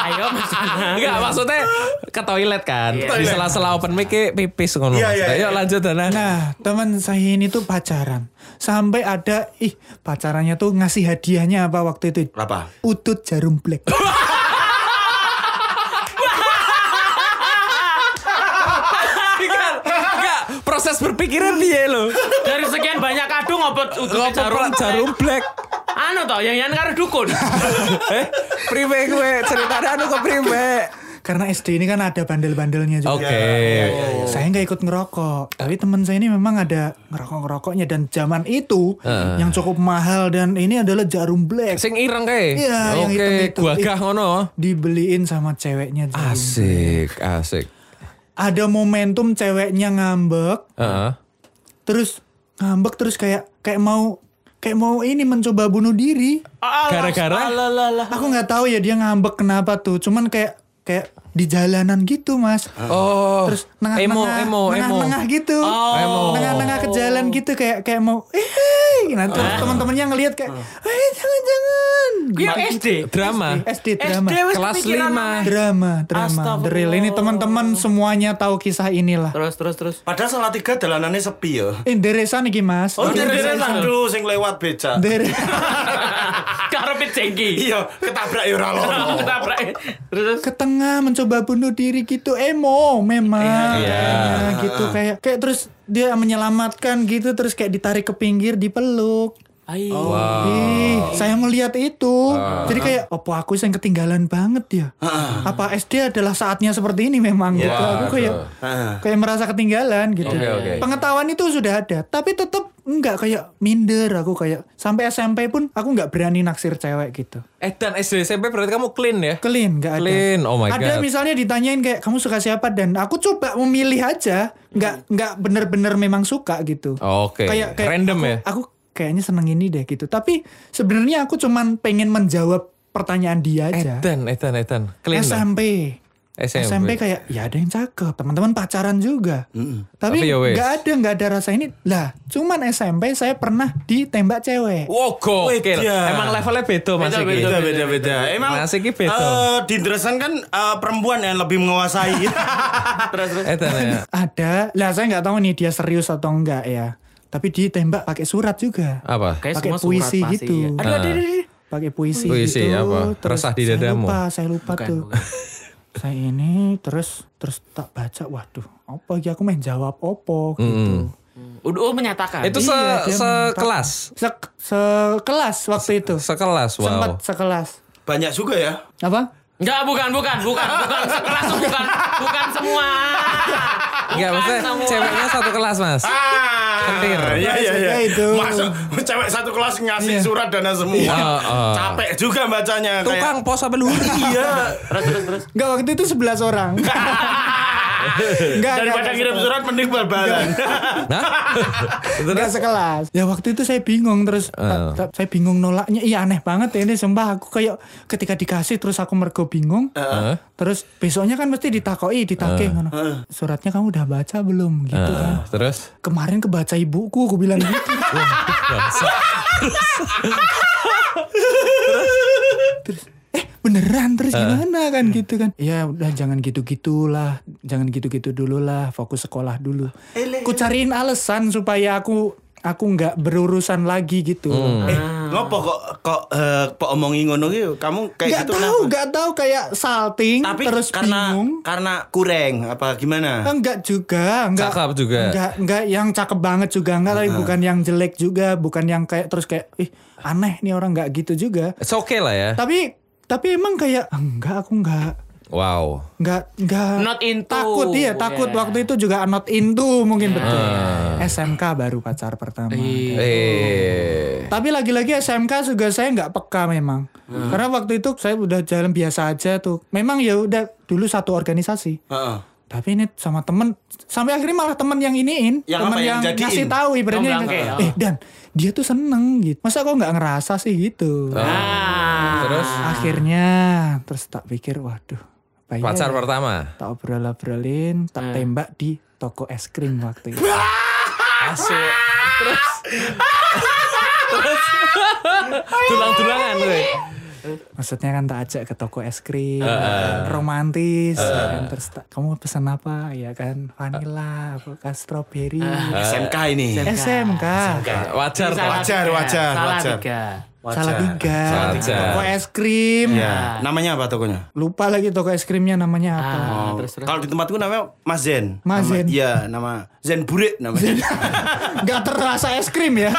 Ayo Mas. Enggak, maksudnya ke toilet kan. Iya. Di sela-sela open mic kayak pipis ngono. Iya, iya, maksudnya. iya. Yuk lanjut Dana. Nah, teman saya ini tuh pacaran. Sampai ada ih pacarannya tuh ngasih hadiahnya apa waktu itu? Apa? Utut jarum black. Enggak, enggak. Proses berpikiran piye lo? Dari sekian banyak kado ngopot untuk Ngopo jarum. jarum black. Anu toh, yang yang karo dukun. Eh, priwe gue ceritanya anu ke priwe. Karena SD ini kan ada bandel-bandelnya juga. Oke. Iya, Saya nggak ikut ngerokok, tapi teman saya ini memang ada ngerokok-ngerokoknya dan zaman itu Heeh. yang cukup mahal dan ini adalah jarum black. Sing ireng kae. Iya, yang Oke, hitam itu. gagah ngono. Dibeliin sama ceweknya jarum. Asik, asik. Ada momentum ceweknya ngambek, Heeh. terus ngambek terus kayak kayak mau kayak mau ini mencoba bunuh diri. Gara-gara Aku nggak tahu ya dia ngambek kenapa tuh, cuman kayak kayak di jalanan gitu mas. Oh, Terus nengah emo, nengah, emo, nengah, emo. nengah gitu, Emo. nengah nengah ke jalan gitu kayak kayak mau eh, nah terus teman-temannya ngelihat kayak, eh jangan jangan. Iya Gitu. SD. drama. SD drama. SD Kelas kepikiran lima. namanya. Drama, drama. The Real. Ini teman-teman semuanya tahu kisah inilah. Terus terus terus. Padahal salah tiga dalanannya sepi ya. Eh, deresan iki mas. Oh, Iya, dere iya. aduh sing lewat beca. Dere- Karepit cengki. Iya, ketabrak ya ora loro. Ketabrak. Terus ke tengah mencoba bunuh diri gitu emo memang Iya. kayaknya, gitu kayak kayak terus dia menyelamatkan gitu terus kayak ditarik ke pinggir dipeluk Ayo. Ih, saya melihat itu. Jadi kayak, opo aku yang ketinggalan banget ya? Apa SD adalah saatnya seperti ini memang gitu. Aku kayak kayak merasa ketinggalan gitu. Oke, oke. Pengetahuan itu sudah ada, tapi tetap enggak kayak minder aku kayak sampai SMP pun aku nggak berani naksir cewek gitu. Eh dan SD SMP berarti kamu clean ya? Clean, nggak ada. Clean, oh my ada God. misalnya ditanyain kayak kamu suka siapa dan aku coba memilih aja, nggak nggak bener-bener memang suka gitu. Oke, random aku, ya? Aku kayaknya seneng ini deh gitu. Tapi sebenarnya aku cuman pengen menjawab pertanyaan dia aja. Edan, Edan, Edan. Clean. SMP. SMP. SMP kayak ya ada yang cakep, teman-teman pacaran juga. Tapi Tapi ya nggak ada nggak ada rasa ini. Lah, cuman SMP saya pernah ditembak cewek. Wow, gokil. Emang levelnya beda Mas Beda, beda. Beda beda. Emang Mas iki beda. eh, di Dresden kan eh, perempuan yang lebih menguasai. Terus terus. Edan ya. Ada. Lah saya nggak tahu nih dia serius atau enggak ya. Tapi ditembak pakai surat juga. Apa? Pakai surat puisi pasti, gitu. ya. Aduh, aduh, aduh, aduh. Pakai puisi, Puisi gitu. apa? Resah di saya dadamu? lupa, saya lupa Bukan, tuh. bukan. saya ini terus terus tak baca, waduh, apa ya aku main jawab opo gitu. Udah oh, menyatakan. Itu se Iya, sekelas. Se- sekelas waktu itu. Sekelas, Sempat wow. sekelas. Banyak juga ya. Apa? Enggak, bukan, bukan, bukan, bukan sekelas bukan, bukan semua. Enggak, maksudnya ceweknya satu kelas, Mas. Ah, Petir. Iya iya iya. Itu. Masuk cewek satu kelas ngasih Iya. surat dana semua. Iya, ah. Capek juga bacanya kayak- Tukang pos apa lu? Iya. Terus terus terus. Enggak waktu itu 11 orang. Enggak, Daripada enggak. surat mending bal-balan. Hah? Enggak sekelas. Ya waktu itu saya bingung terus tak- saya bingung nolaknya. Iya aneh banget ya ini sumpah aku kayak ketika dikasih terus aku mergo bingung. Heeh. Terus besoknya kan mesti ditakoi, ditake ngono. Suratnya kamu udah baca belum gitu kan. Heeh. Terus? Kemarin kebaca ibuku aku bilang gitu. terus eh beneran? Terus gimana kan gitu kan? Ya udah jangan gitu gitulah jangan gitu gitu dulu lah fokus sekolah dulu. Ku cariin alasan supaya aku aku nggak berurusan lagi gitu. Eh, ngopo kok kok eh, kok omongi ngono gitu? Kamu kayak nggak gitu tahu kenapa? nggak tahu. Kayak salting Tapi terus karena bingung. karena kurang apa gimana? Enggak juga, enggak. Cakep juga. Enggak, enggak yang cakep banget juga, enggak tapi bukan yang jelek juga, bukan yang kayak terus kayak ih aneh nih orang enggak gitu juga. It's okay lah ya. Tapi tapi emang kayak enggak aku enggak Wow. enggak enggak Not into. takut iya takut Yeah. waktu itu juga not into mungkin betul. SMK baru pacar pertama. Eh. Tapi lagi-lagi SMK juga saya nggak peka memang. Karena waktu itu saya udah jalan biasa aja tuh. Memang ya udah dulu satu organisasi. Heeh. Tapi ini sama temen sampai akhirnya malah temen yang iniin, Yang temen apa, yang yang, jadiin? ngasih tahu ibaratnya Oh, yang oke, kayak, oh. eh dan dia tuh seneng gitu. Masa kok nggak ngerasa sih gitu. Ah. Terus Akhirnya terus tak pikir waduh. apa ya pacar ya? pertama. Tak obrol-obrolin, tak tembak di toko es krim waktu itu. Asik. Terus Terus tulang-tulangan gue. Maksudnya kan tak ajak ke toko es krim, romantis, ya kan. terus tak, kamu pesan apa? Ya kan, vanilla, apa strawberry, SMK ini. SMK, Wajar Salah kok. Wajar, wajar, Salah wajar. Salah tiga. toko es krim, Ya, namanya apa tokonya? lupa lagi toko es krimnya namanya apa. Ah, terus terus. Kalau di tempatku namanya Mas Zen. Mas Nama- Zen. Iya, nama Zen Burik namanya. Gak terasa es krim ya?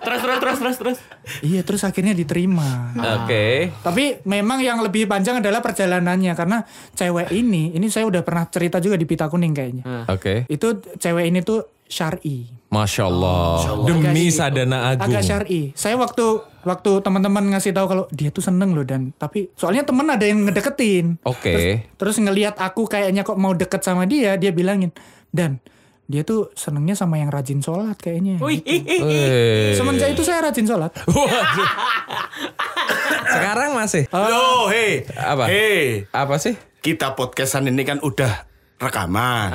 Terus terus terus terus terus. iya, terus akhirnya diterima. Oke. Tapi memang yang lebih panjang adalah perjalanannya karena cewek ini, ini saya udah pernah cerita juga di Pita Kuning kayaknya. Oke. Itu cewek ini tuh syar'i. Masya Allah. Demi Agak- sadana agung. Agak syar'i. Saya waktu waktu teman-teman ngasih tahu kalau dia tuh seneng loh dan tapi soalnya temen ada yang ngedeketin. Oke. Terus ngelihat aku kayaknya kok mau deket sama dia, dia bilangin dan dia tuh senengnya sama yang rajin sholat kayaknya. Wih, gitu. Semenjak itu saya rajin sholat. Sekarang masih. Loh, hei. Apa? Hei, Apa sih? kita podcastan ini kan udah rekaman.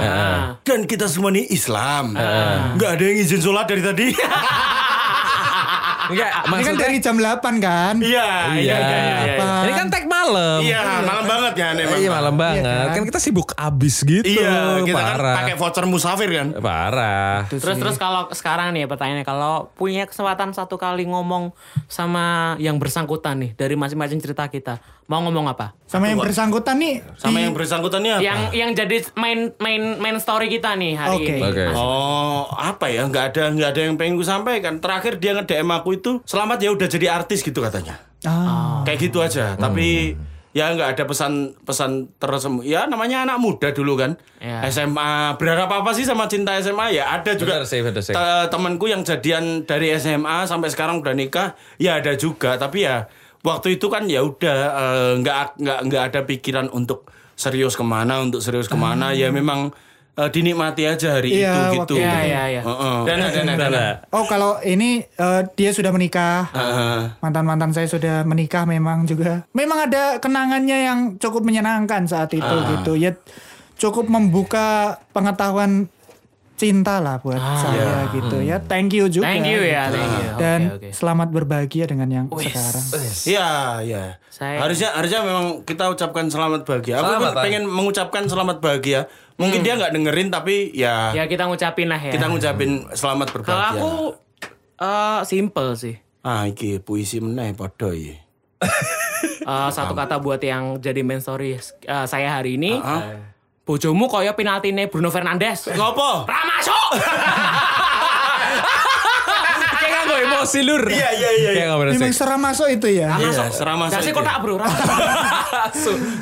Dan kita semua nih Islam. Nggak ada yang izin sholat dari tadi. Enggak, Ini kan maksudnya dari jam 8 kan? Iya, iya, iya, iya. Apa? Ini kan tag malam. Iya, malam banget kan emang. Iya malam banget. kan? kan? kita sibuk abis gitu. Iya, kita kan Parah. pakai voucher musafir kan. Parah. Terus terus kalau sekarang nih pertanyaannya kalau punya kesempatan satu kali ngomong sama yang bersangkutan nih dari masing-masing cerita kita, mau ngomong apa? Sama yang bersangkutan nih. Sama di- yang bersangkutannya apa? Yang yang jadi main main main story kita nih hari Oke. ini. Oke. Oh, apa ya? Nggak ada nggak ada yang pengen gue sampaikan. Terakhir dia nge-DM aku itu, selamat ya udah jadi artis gitu katanya. Ah. Kayak gitu aja. Tapi ya nggak ada pesan pesan terus ya namanya anak muda dulu kan Ya. SMA berharap apa sih sama cinta SMA ya ada juga Benar sih, benar sih. te- temanku yang jadian dari SMA sampai sekarang udah nikah ya ada juga tapi ya waktu itu kan ya udah eh, nggak nggak nggak ada pikiran untuk serius ke mana untuk serius ke mana ya memang eh, dinikmati aja hari Iya, itu gitu itu. Iya, iya, iya. Heeh. Dana, dana, dana. Oh kalau ini eh, dia sudah menikah. Heeh. Mantan-mantan saya sudah menikah memang juga. Memang ada kenangannya yang cukup menyenangkan saat itu Ah. gitu. Ya cukup membuka pengetahuan cinta lah buat saya gitu ya. Thank you juga. Thank you ya, gitu. thank you. Dan Oke, oke. selamat berbahagia dengan yang sekarang. Iya, iya. Saya- Harusnya harusnya memang kita ucapkan selamat bahagia. Aku Selamat, pun Pak. pengen mengucapkan selamat bahagia. Mungkin dia nggak dengerin tapi ya, Ya kita ngucapin lah ya. kita ngucapin selamat Kalau berbahagia. aku eh simple sih. Ah, iki puisi meneh padha iki. Eh, satu kata buat yang jadi main story eh, saya hari ini. Ah. Bojomu koyo penaltine Bruno Fernandes. Ngopo? Ra masuk. Kayak nganggo emosi lur. Iya, iya, iya. Kayak nganggo Memang emosi. seram masuk itu ya. Iya, serama Dasi kotak bro. Ra.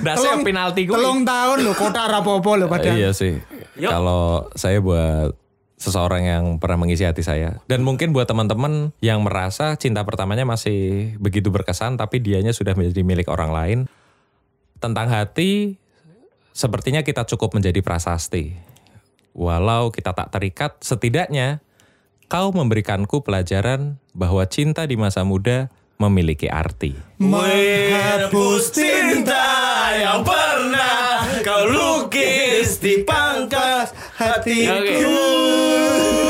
Dasar penalti gue. Telung tahun loh kota rapopo loh padahal. Iya sih. Kalau saya buat seseorang yang pernah mengisi hati saya dan mungkin buat teman-teman yang merasa cinta pertamanya masih begitu berkesan tapi dianya sudah menjadi milik orang lain tentang hati sepertinya kita cukup menjadi prasasti walau kita tak terikat setidaknya kau memberikanku pelajaran bahwa cinta di masa muda memiliki arti Menghapus cinta yang pernah kau lukis di pangkas hatiku. Oke.